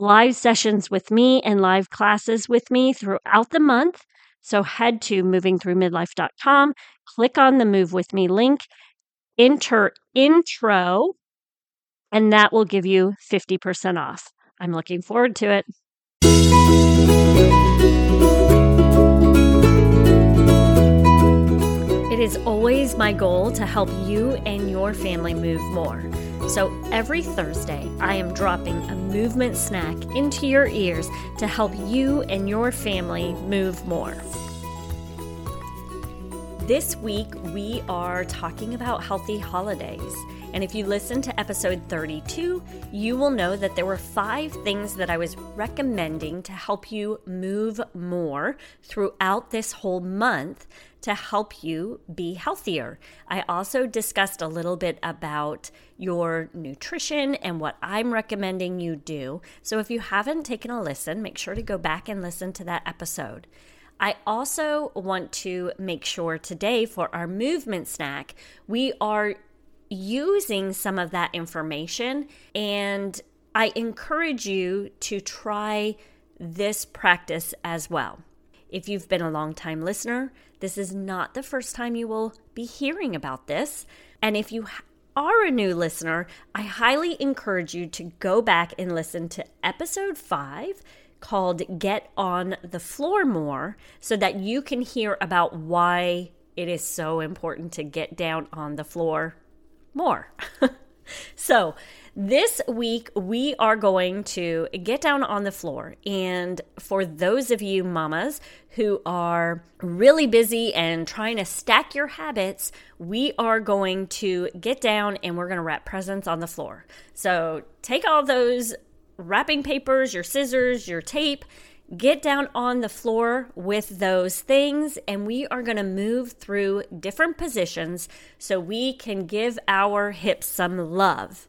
live sessions with me, and live classes with me throughout the month. So head to movingthroughmidlife.com, click on the Move With Me link, enter intro, and that will give you 50% off. I'm looking forward to it. It is always my goal to help you and your family move more. So every Thursday, I am dropping a movement snack into your ears to help you and your family move more. This week, we are talking about healthy holidays. And if you listen to episode 32, you will know that there were five things that I was recommending to help you move more throughout this whole month to help you be healthier. I also discussed a little bit about your nutrition and what I'm recommending you do. So if you haven't taken a listen, make sure to go back and listen to that episode. I also want to make sure today for our movement snack, we are using some of that information. And I encourage you to try this practice as well. If you've been a long time listener, this is not the first time you will be hearing about this. And if you are a new listener, I highly encourage you to go back and listen to episode five called Get on the Floor More so that you can hear about why it is so important to get down on the floor more. so, this week we are going to get down on the floor. And for those of you mamas who are really busy and trying to stack your habits, we are going to get down and we're going to wrap presents on the floor. So, take all those wrapping papers, your scissors, your tape, get down on the floor with those things and we are going to move through different positions so we can give our hips some love.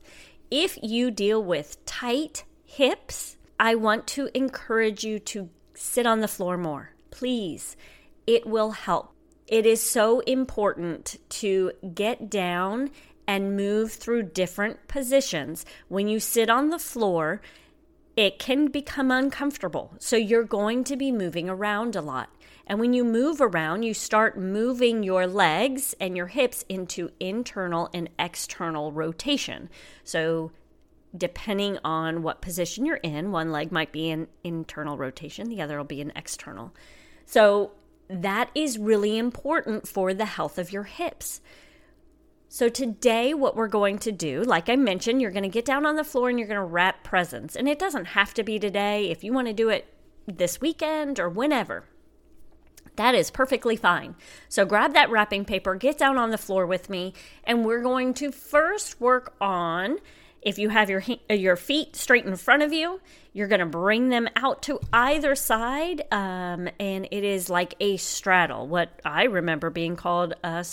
If you deal with tight hips, I want to encourage you to sit on the floor more. Please, it will help. It is so important to get down and move through different positions. When you sit on the floor, it can become uncomfortable. So you're going to be moving around a lot. And when you move around, you start moving your legs and your hips into internal and external rotation. So, depending on what position you're in, one leg might be in internal rotation, the other will be in external. So, that is really important for the health of your hips. So, today, what we're going to do, like I mentioned, you're going to get down on the floor and you're going to wrap presents. And it doesn't have to be today. If you want to do it this weekend or whenever, that is perfectly fine. So, grab that wrapping paper, get down on the floor with me, and we're going to first work on if you have your your feet straight in front of you, you're going to bring them out to either side, um, and it is like a straddle. What I remember being called a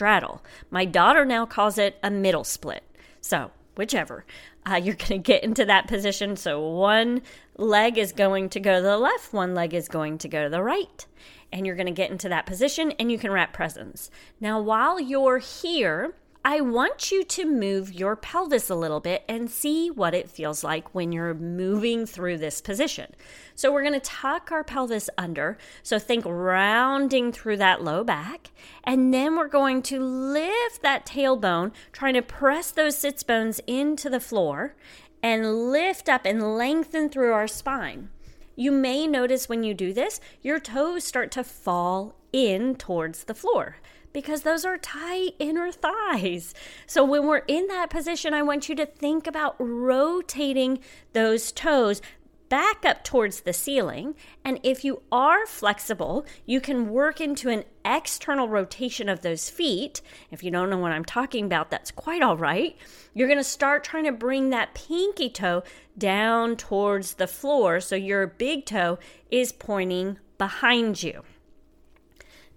straddle. My daughter now calls it a middle split. So, whichever. Uh, you're going to get into that position. So, one leg is going to go to the left, one leg is going to go to the right. And you're going to get into that position and you can wrap presents. Now, while you're here, I want you to move your pelvis a little bit and see what it feels like when you're moving through this position. So, we're going to tuck our pelvis under. So, think rounding through that low back. And then we're going to lift that tailbone, trying to press those sits bones into the floor and lift up and lengthen through our spine. you may notice when you do this, your toes start to fall in towards the floor because those are tight inner thighs. So when we're in that position, I want you to think about rotating those toes back up towards the ceiling. And if you are flexible, you can work into an external rotation of those feet. If you don't know what I'm talking about, that's quite all right. You're going to start trying to bring that pinky toe down towards the floor so your big toe is pointing behind you.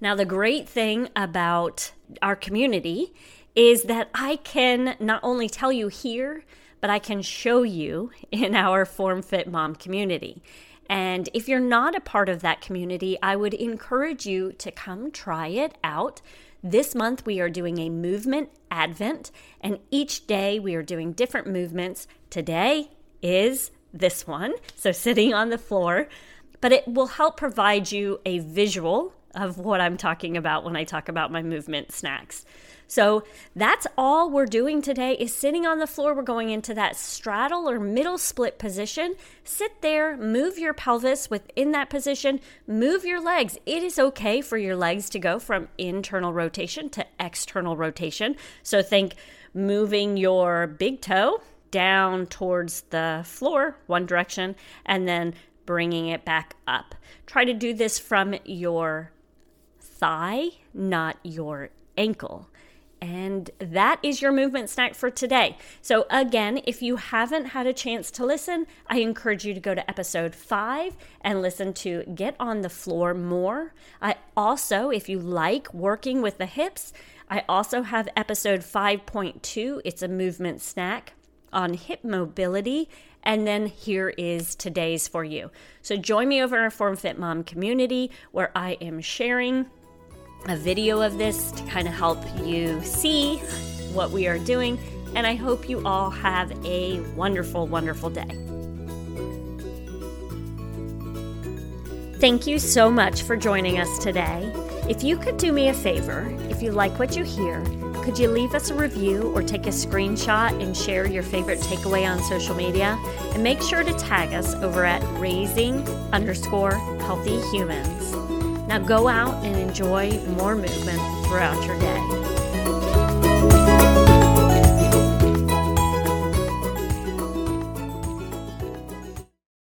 Now, the great thing about our community is that I can not only tell you here, but I can show you in our Form Fit Mom community. And if you're not a part of that community, I would encourage you to come try it out. This month, we are doing a movement advent, and each day we are doing different movements. Today is this one, so sitting on the floor, but it will help provide you a visual of what I'm talking about when I talk about my movement snacks. So that's all we're doing today is sitting on the floor. We're going into that straddle or middle split position. Sit there, move your pelvis within that position, move your legs. It is okay for your legs to go from internal rotation to external rotation. So think moving your big toe down towards the floor, one direction, and then bringing it back up. Try to do this from your thigh, not your ankle. And that is your movement snack for today. So, again, if you haven't had a chance to listen, I encourage you to go to episode five and listen to Get on the Floor More. I also, if you like working with the hips, I also have episode 5.2. It's a movement snack on hip mobility. And then here is today's for you. So, join me over in our Form Fit Mom community where I am sharing a video of this to kind of help you see what we are doing. And I hope you all have a wonderful, wonderful day. Thank you so much for joining us today. If you could do me a favor, if you like what you hear, could you leave us a review or take a screenshot and share your favorite takeaway on social media? And make sure to tag us over at raising underscore healthy humans. Now go out and enjoy more movement throughout your day.